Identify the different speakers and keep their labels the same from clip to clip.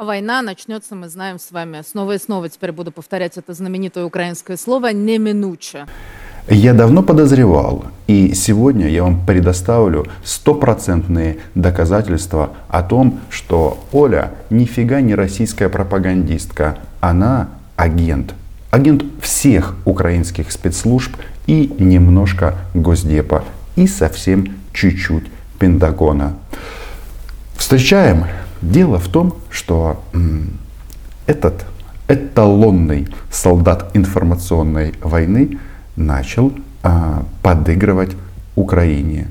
Speaker 1: Война начнется, мы знаем с вами, снова и снова теперь буду повторять это знаменитое украинское слово, неминуче.
Speaker 2: Я давно подозревал, и сегодня я вам предоставлю стопроцентные доказательства о том, что Оля нифига не российская пропагандистка, она агент. Агент всех украинских спецслужб и немножко Госдепа, и совсем чуть-чуть Пентагона. Встречаем. Дело в том, что этот эталонный солдат информационной войны начал а, подыгрывать Украине.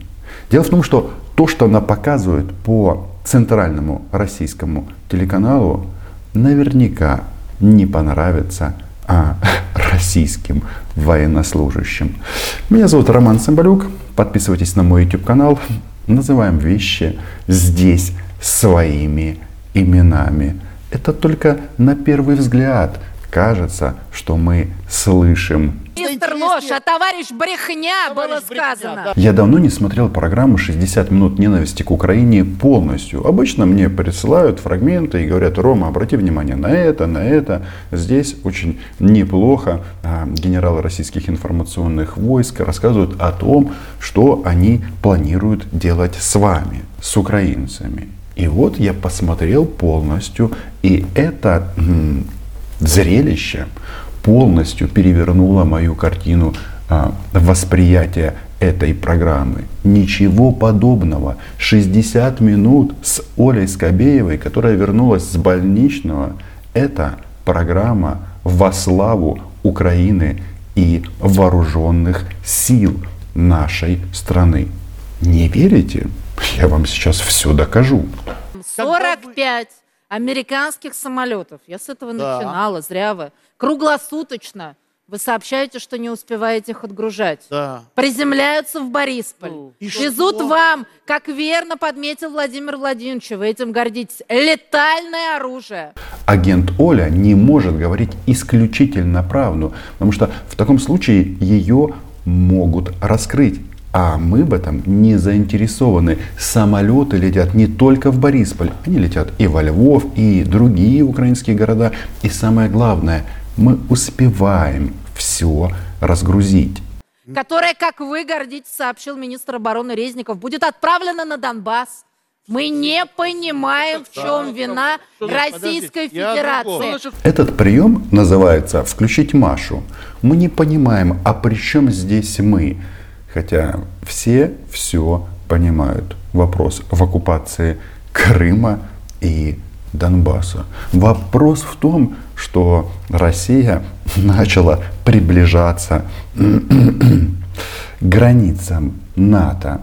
Speaker 2: Дело в том, что то, что она показывает по центральному российскому телеканалу, наверняка не понравится а, российским военнослужащим. Меня зовут Роман Самбалюк. Подписывайтесь на мой YouTube канал. Называем вещи здесь своими именами. Это только на первый взгляд кажется, что мы слышим
Speaker 1: Мистер ложь, а товарищ брехня было сказано.
Speaker 2: Я давно не смотрел программу «60 минут ненависти к Украине» полностью. Обычно мне присылают фрагменты и говорят, Рома, обрати внимание на это, на это. Здесь очень неплохо а, генералы российских информационных войск рассказывают о том, что они планируют делать с вами, с украинцами. И вот я посмотрел полностью, и это м- зрелище полностью перевернуло мою картину а, восприятия этой программы. Ничего подобного. 60 минут с Олей Скобеевой, которая вернулась с больничного, это программа во славу Украины и вооруженных сил нашей страны. Не верите? Я вам сейчас все докажу.
Speaker 1: 45 американских самолетов. Я с этого
Speaker 3: Да.
Speaker 1: начинала, зря вы. Круглосуточно вы сообщаете, что не успеваете их отгружать.
Speaker 3: Да.
Speaker 1: Приземляются в Борисполь.
Speaker 3: Ну, и
Speaker 1: Везут
Speaker 3: что?
Speaker 1: вам, как верно подметил Владимир Владимирович, вы этим гордитесь, летальное оружие.
Speaker 2: агент Оля не может говорить исключительно правду, потому что в таком случае ее могут раскрыть. А мы в этом не заинтересованы. Самолеты летят не только в Борисполь, они летят и во Львов, и другие украинские города. И самое главное, мы успеваем все разгрузить.
Speaker 1: которая, как вы гордитесь, сообщил министр обороны Резников, будет отправлена на Донбасс. Мы не понимаем, в чем вина Российской. Федерации.
Speaker 2: Этот прием называется «включить Машу». Мы не понимаем, а при чем здесь мы? Хотя все все понимают. Вопрос в оккупации Крыма и Донбасса. Вопрос в том, что Россия начала приближаться к границам НАТО.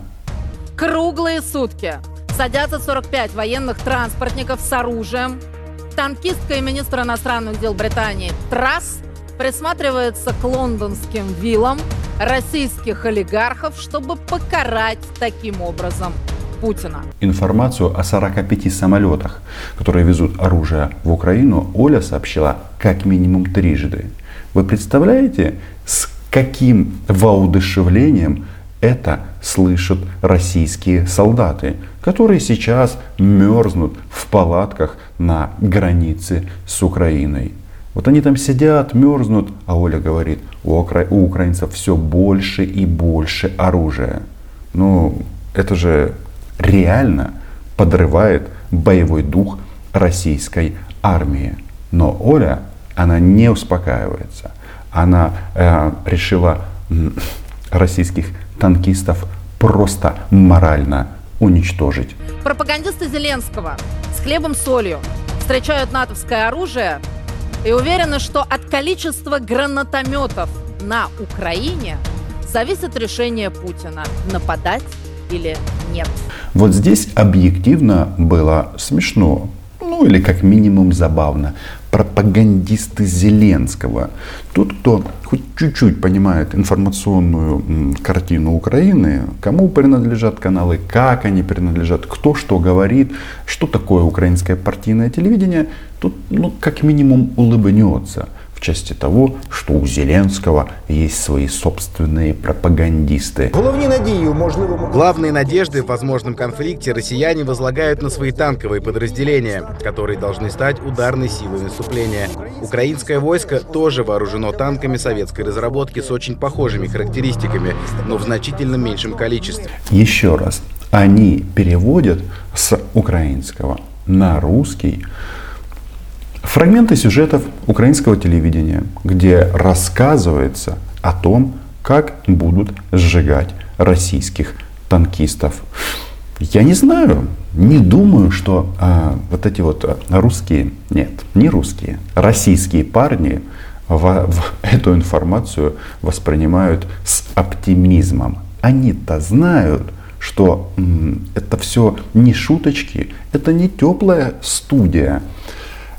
Speaker 1: Круглые сутки. Садятся 45 военных транспортников с оружием. Танкистка и министр иностранных дел Британии Трасс присматривается к лондонским виллам российских олигархов, чтобы покарать таким образом Путина.
Speaker 2: Информацию о 45 самолетах, которые везут оружие в Украину, Оля сообщила как минимум трижды. Вы представляете, с каким воодушевлением это слышат российские солдаты, которые сейчас мерзнут в палатках на границе с Украиной. Вот они там сидят, мерзнут, а Оля говорит, у, укра- у украинцев все больше и больше оружия. Ну, это же реально подрывает боевой дух российской армии. Но Оля, она не успокаивается. Она э, решила российских танкистов просто морально уничтожить.
Speaker 1: Пропагандисты Зеленского с хлебом солью встречают натовское оружие и уверены, что от количества гранатометов на Украине зависит решение Путина нападать или нет.
Speaker 2: Вот здесь объективно было смешно, ну или как минимум забавно. Пропагандисты Зеленского. Тот, кто хоть чуть-чуть понимает информационную картину Украины, кому принадлежат каналы, как они принадлежат, кто что говорит, что такое украинское партийное телевидение, тут ну, как минимум улыбнется. В части того, что у Зеленского есть свои собственные пропагандисты.
Speaker 3: Главные надежды в возможном конфликте россияне возлагают на свои танковые подразделения, которые должны стать ударной силой наступления. Украинское войско тоже вооружено танками советской разработки с очень похожими характеристиками, но в значительно меньшем количестве.
Speaker 2: Еще раз, они переводят с украинского на русский фрагменты сюжетов украинского телевидения, где рассказывается о том, как будут сжигать российских танкистов. Я не знаю, не думаю, что а, вот эти вот русские, нет, не русские, российские парни в, в эту информацию воспринимают с оптимизмом. Они-то знают, что м, это все не шуточки, это не теплая студия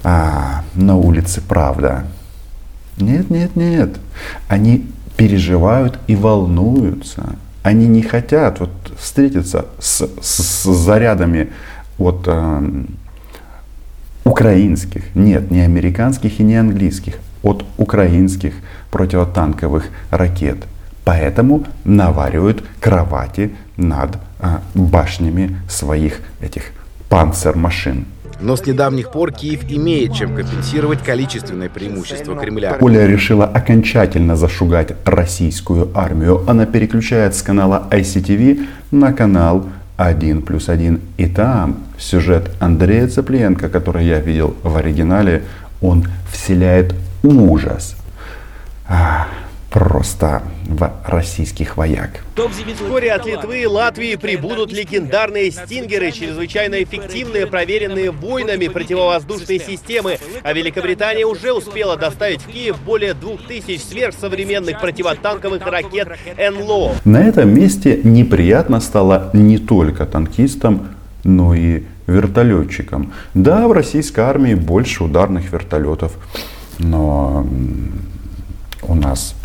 Speaker 2: а, на улице Правда. Нет, нет, нет. Они переживают и волнуются. Они не хотят вот встретиться с, с, с зарядами вот, э, украинских, нет, не американских и не английских, от украинских противотанковых ракет. Поэтому наваривают кровати над э, башнями своих этих панцермашин.
Speaker 3: Но с недавних пор Киев имеет чем компенсировать количественное преимущество Кремля.
Speaker 2: Оля решила окончательно зашугать российскую армию. Она переключает с канала ICTV на канал 1 плюс 1. И там сюжет Андрея Цыпленко, который я видел в оригинале, он вселяет ужас. А, просто в российских вояк.
Speaker 4: Вскоре от Литвы и Латвии прибудут легендарные «Стингеры», чрезвычайно эффективные, проверенные войнами противовоздушные системы. А Великобритания уже успела доставить в Киев более 2000 сверхсовременных противотанковых ракет «НЛО».
Speaker 2: На этом месте неприятно стало не только танкистам, но и вертолетчикам. Да, в российской армии больше ударных вертолетов, но у нас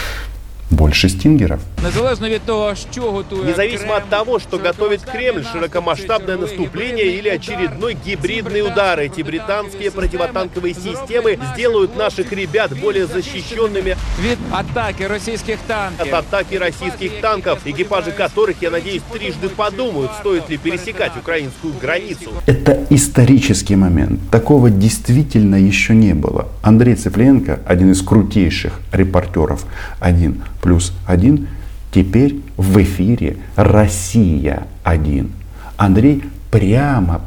Speaker 2: больше стингеров.
Speaker 4: Незалежно від того, що готує Независимо от того, что готовит Кремль, широкомасштабное наступление или очередной гибридный удар, эти британские противотанковые системы сделают наших ребят более защищенными
Speaker 5: від атаки російських танків.
Speaker 4: от атаки российских танков, экипажи которых, я надеюсь, трижды подумают, стоит ли пересекать украинскую границу.
Speaker 2: Это исторический момент. Такого действительно еще не было. Андрей Цыпленко, один из крутейших репортеров, один плюс один, теперь в эфире «Россия-1». Андрей прямо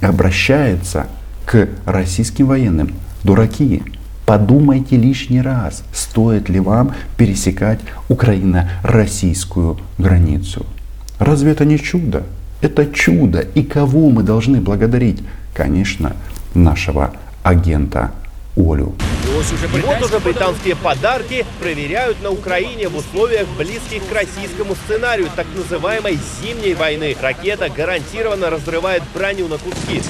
Speaker 2: обращается к российским военным. Дураки, подумайте лишний раз, стоит ли вам пересекать Украино-российскую границу. Разве это не чудо? Это чудо. И кого мы должны благодарить? Конечно, нашего агента Олю.
Speaker 4: И вот уже британские подарки проверяют на Украине в условиях близких к российскому сценарию так называемой зимней войны. Ракета гарантированно разрывает броню на куски.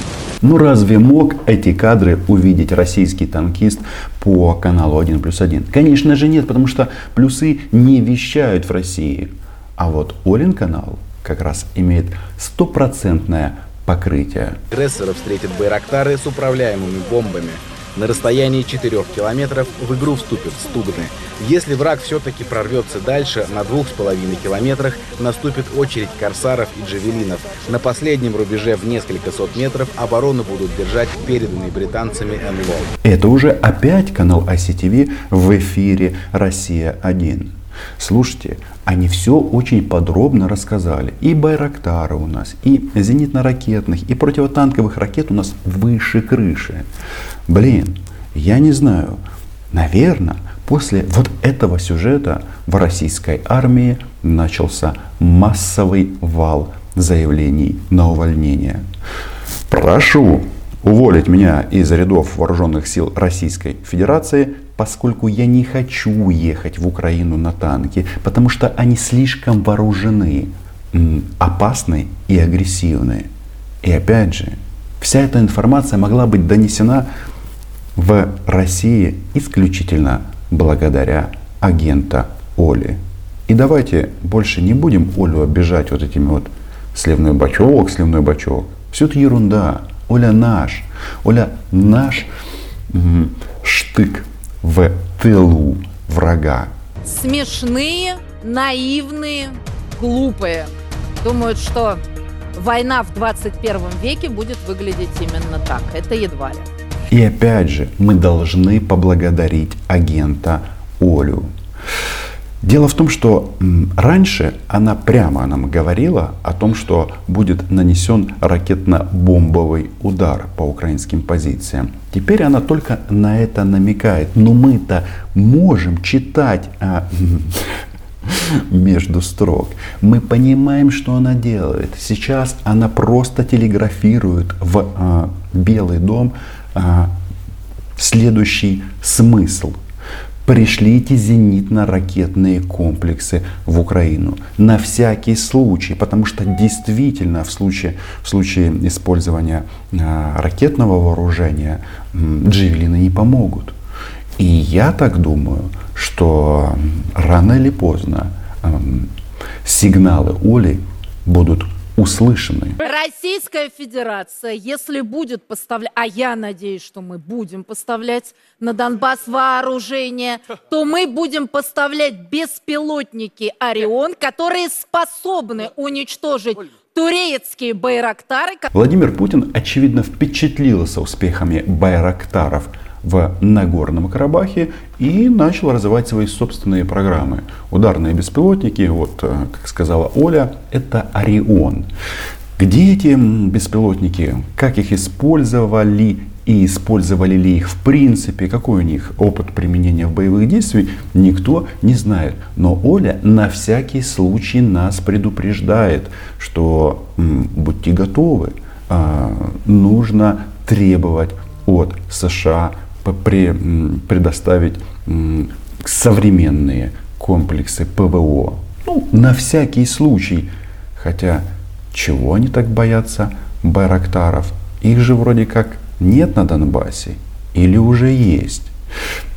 Speaker 2: Ну разве мог эти кадры увидеть российский танкист по каналу 1 плюс 1? Конечно же нет, потому что плюсы не вещают в России. А вот Олин канал как раз имеет стопроцентное покрытие.
Speaker 3: Агрессора встретят байрактары с управляемыми бомбами. На расстоянии 4 километров в игру вступят стугны. Если враг все-таки прорвется дальше, на 2,5 километрах наступит очередь корсаров и джавелинов. На последнем рубеже в несколько сот метров оборону будут держать переданные британцами НЛО.
Speaker 2: Это уже опять канал ICTV в эфире «Россия-1». Слушайте, они все очень подробно рассказали. И Байрактары у нас, и зенитно-ракетных, и противотанковых ракет у нас выше крыши. Блин, я не знаю. Наверное, после вот этого сюжета в российской армии начался массовый вал заявлений на увольнение. Прошу уволить меня из рядов вооруженных сил Российской Федерации, поскольку я не хочу ехать в Украину на танке, потому что они слишком вооружены, опасны и агрессивны. И опять же, вся эта информация могла быть донесена в России исключительно благодаря агента Оли. И давайте больше не будем Олю обижать вот этими вот сливной бачок, сливной бачок. Все это ерунда. Оля наш. Оля наш штык в тылу врага.
Speaker 1: Смешные, наивные, глупые. Думают, что война в 21 веке будет выглядеть именно так. Это едва ли.
Speaker 2: И опять же, мы должны поблагодарить агента Олю. Дело в том, что раньше она прямо нам говорила о том, что будет нанесен ракетно-бомбовый удар по украинским позициям. Теперь она только на это намекает. Но мы-то можем читать а, между строк. Мы понимаем, что она делает. Сейчас она просто телеграфирует в а, Белый дом а, следующий смысл – пришлите зенитно-ракетные комплексы в Украину на всякий случай, потому что действительно в случае, в случае использования э, ракетного вооружения джевелины не помогут. И я так думаю, что рано или поздно сигналы Оли будут услышаны.
Speaker 1: Российская Федерация, если будет поставлять, а я надеюсь, что мы будем поставлять на Донбасс вооружение, то мы будем поставлять беспилотники «Орион», которые способны уничтожить турецкие байрактары.
Speaker 2: Владимир Путин, очевидно, впечатлился успехами байрактаров – в Нагорном Карабахе и начал развивать свои собственные программы. Ударные беспилотники, вот э, как сказала Оля, это Орион. Где эти беспилотники, как их использовали и использовали ли их в принципе, какой у них опыт применения в боевых действиях, никто не знает. Но Оля на всякий случай нас предупреждает, что м, будьте готовы, а, нужно требовать от США предоставить современные комплексы ПВО. Ну, на всякий случай. Хотя, чего они так боятся Байрактаров? Их же вроде как нет на Донбассе. Или уже есть.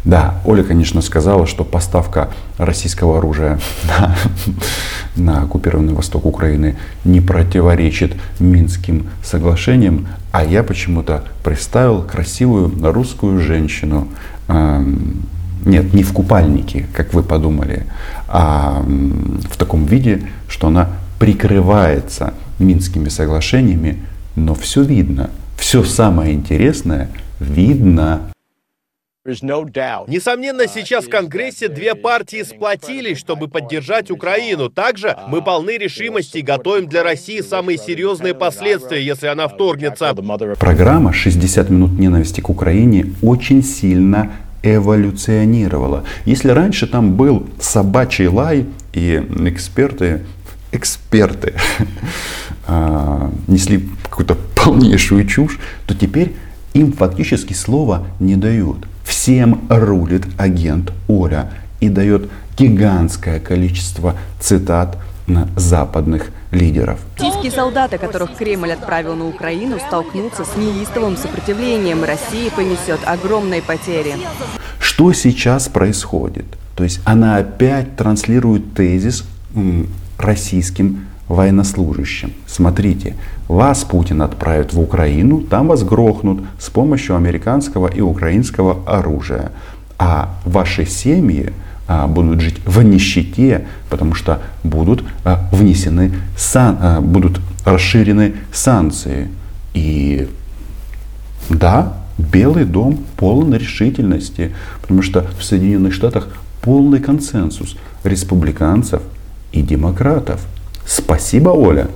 Speaker 2: Да, Оля, конечно, сказала, что поставка российского оружия на, на оккупированный восток Украины не противоречит Минским соглашениям, а я почему-то представил красивую русскую женщину, э, нет, не в купальнике, как вы подумали, а в таком виде, что она прикрывается Минскими соглашениями, но все видно, все самое интересное видно.
Speaker 4: Несомненно, сейчас в Конгрессе две партии сплотились, чтобы поддержать Украину. Также мы полны решимости и готовим для России самые серьезные последствия, если она вторгнется.
Speaker 2: Программа «60 минут ненависти к Украине» очень сильно эволюционировала. Если раньше там был собачий лай и эксперты, эксперты а, несли какую-то полнейшую чушь, то теперь им фактически слова не дают. Всем рулит агент Оля и дает гигантское количество цитат на западных лидеров.
Speaker 6: Российские солдаты, которых Кремль отправил на Украину, столкнутся с неистовым сопротивлением. Россия понесет огромные потери.
Speaker 2: Что сейчас происходит? То есть она опять транслирует тезис российским военнослужащим. Смотрите, вас Путин отправит в Украину, там вас грохнут с помощью американского и украинского оружия. А ваши семьи а, будут жить в нищете, потому что будут а, внесены, сан, а, будут расширены санкции. И да, Белый дом полон решительности, потому что в Соединенных Штатах полный консенсус республиканцев и демократов. Спасибо, Оля.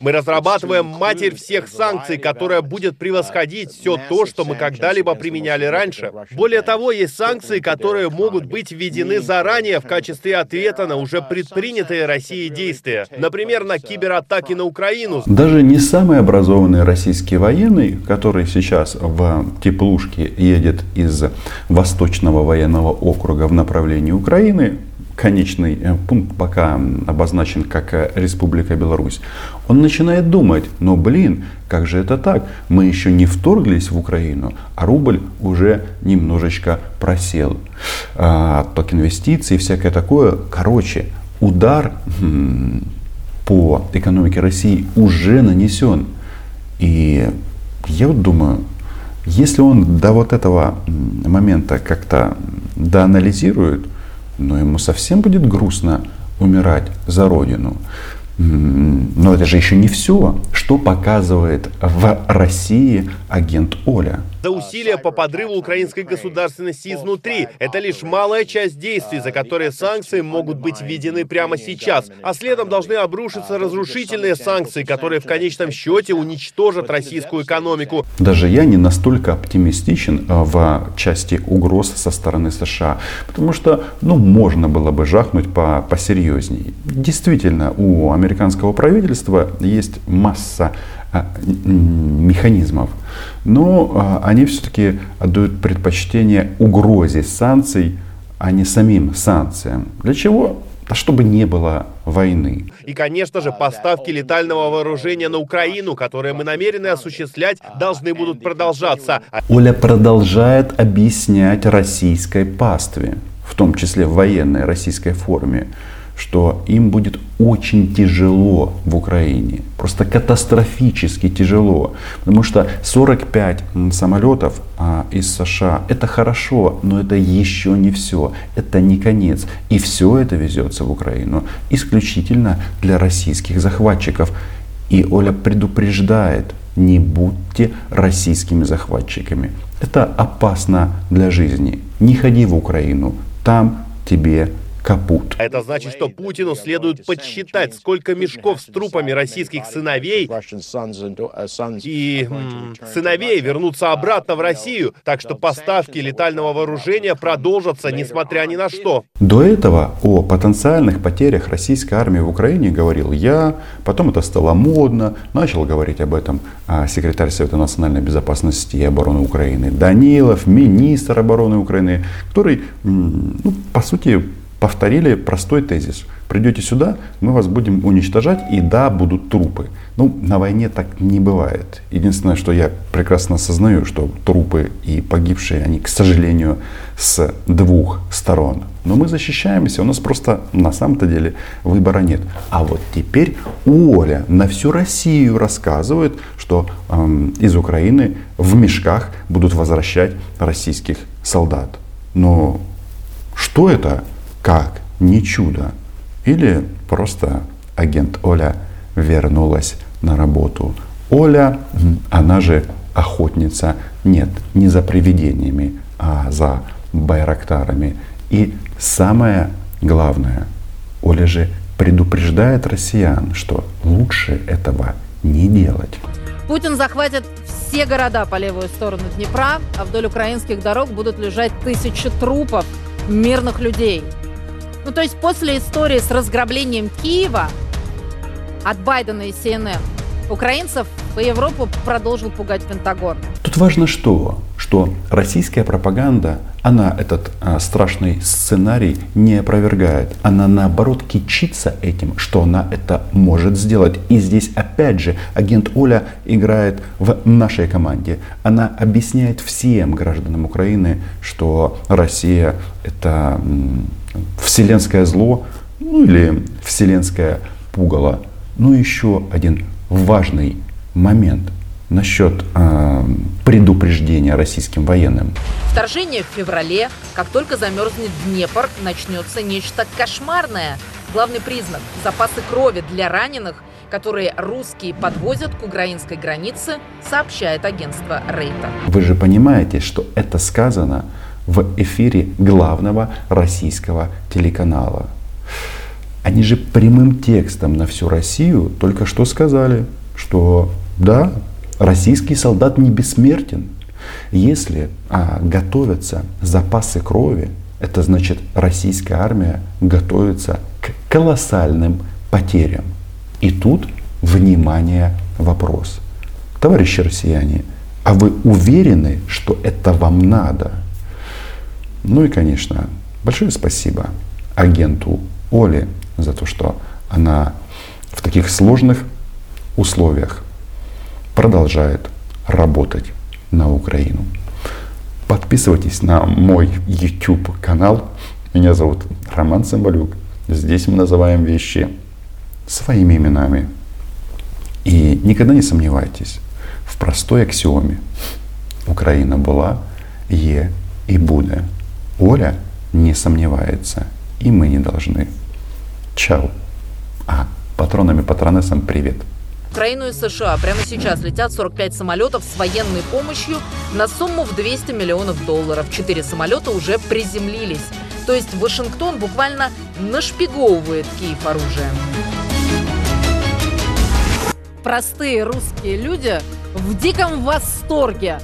Speaker 4: Мы разрабатываем матерь всех санкций, которая будет превосходить все то, что мы когда-либо применяли раньше. Более того, есть санкции, которые могут быть введены заранее в качестве ответа на уже предпринятые Россией действия. Например, на кибератаки на Украину.
Speaker 2: Даже не самый образованный российский военный, который сейчас в теплушке едет из Восточного военного округа в направлении Украины, конечный э, пункт пока обозначен как э, Республика Беларусь, он начинает думать, но блин, как же это так? Мы еще не вторглись в Украину, а рубль уже немножечко просел. А, отток инвестиций, всякое такое. Короче, удар по экономике России уже нанесен. И я вот думаю, Если он до вот этого момента как-то доанализирует, но ему совсем будет грустно умирать за Родину. Но это же еще не все, что показывает в России агент Оля
Speaker 4: за усилия по подрыву украинской государственности изнутри. Это лишь малая часть действий, за которые санкции могут быть введены прямо сейчас. А следом должны обрушиться разрушительные санкции, которые в конечном счете уничтожат российскую экономику.
Speaker 2: Даже я не настолько оптимистичен э, в части угроз со стороны США, потому что, ну, можно было бы жахнуть по посерьезней. Действительно, у американского правительства есть масса а, механизмов. Но а, они все-таки отдают предпочтение угрозе санкций, а не самим санкциям. Для чего? Да чтобы не было войны.
Speaker 4: И, конечно же, поставки летального вооружения на Украину, которые мы намерены осуществлять, должны будут продолжаться.
Speaker 2: Оля продолжает объяснять российской пастве, в том числе в военной российской форме, что им будет очень тяжело в Украине. Просто катастрофически тяжело. Потому что 45 самолетов а, из США это хорошо, но это еще не все. Это не конец. И все это везется в Украину исключительно для российских захватчиков. И Оля предупреждает, не будьте российскими захватчиками. Это опасно для жизни. Не ходи в Украину, там тебе капут.
Speaker 4: Это значит, что Путину следует подсчитать, сколько мешков с трупами российских сыновей и м, сыновей вернутся обратно в Россию, так что поставки летального вооружения продолжатся, несмотря ни на что.
Speaker 2: До этого о потенциальных потерях российской армии в Украине говорил я, потом это стало модно, начал говорить об этом а, секретарь Совета национальной безопасности и обороны Украины Данилов, министр обороны Украины, который, ну, по сути, повторили простой тезис. Придете сюда, мы вас будем уничтожать, и да, будут трупы. Ну, на войне так не бывает. Единственное, что я прекрасно осознаю, что трупы и погибшие, они, к сожалению, с двух сторон. Но мы защищаемся, у нас просто на самом-то деле выбора нет. А вот теперь Оля на всю Россию рассказывает, что эм, из Украины в мешках будут возвращать российских солдат. Но что это? Как не чудо. Или просто агент Оля вернулась на работу. Оля, она же охотница, нет, не за привидениями, а за байрактарами. И самое главное, Оля же предупреждает россиян, что лучше этого не делать.
Speaker 1: Путин захватит все города по левую сторону Днепра, а вдоль украинских дорог будут лежать тысячи трупов мирных людей. Ну, то есть после истории с разграблением Киева от Байдена и CNN украинцев по Европу продолжил пугать Пентагон.
Speaker 2: Тут важно что? Что российская пропаганда, она этот а, страшный сценарий не опровергает. Она наоборот кичится этим, что она это может сделать. И здесь опять же агент Оля играет в нашей команде. Она объясняет всем гражданам Украины, что Россия это вселенское зло, ну или вселенское пугало. Ну еще один важный момент насчет э, предупреждения российским военным.
Speaker 1: Вторжение в феврале, как только замерзнет Днепр, начнется нечто кошмарное. Главный признак – запасы крови для раненых, которые русские подвозят к украинской границе, сообщает агентство Рейта.
Speaker 2: Вы же понимаете, что это сказано в эфире главного российского телеканала. Они же прямым текстом на всю Россию только что сказали, что да, российский солдат не бессмертен. Если а, готовятся запасы крови, это значит российская армия готовится к колоссальным потерям. И тут, внимание, вопрос. Товарищи россияне, а вы уверены, что это вам надо? Ну и, конечно, большое спасибо агенту Оле за то, что она в таких сложных условиях продолжает работать на Украину. Подписывайтесь на мой YouTube канал. Меня зовут Роман Цымбалюк. Здесь мы называем вещи своими именами. И никогда не сомневайтесь в простой аксиоме. Україна була, є і буде. Оля не сомневается, и мы не должны. Чао. А, патронами патронессам привет.
Speaker 1: В Украину и США прямо сейчас летят 45 самолетов с военной помощью на сумму в 200 миллионов долларов. Четыре самолета уже приземлились. То есть Вашингтон буквально нашпиговывает Киев оружием. Простые русские люди в диком восторге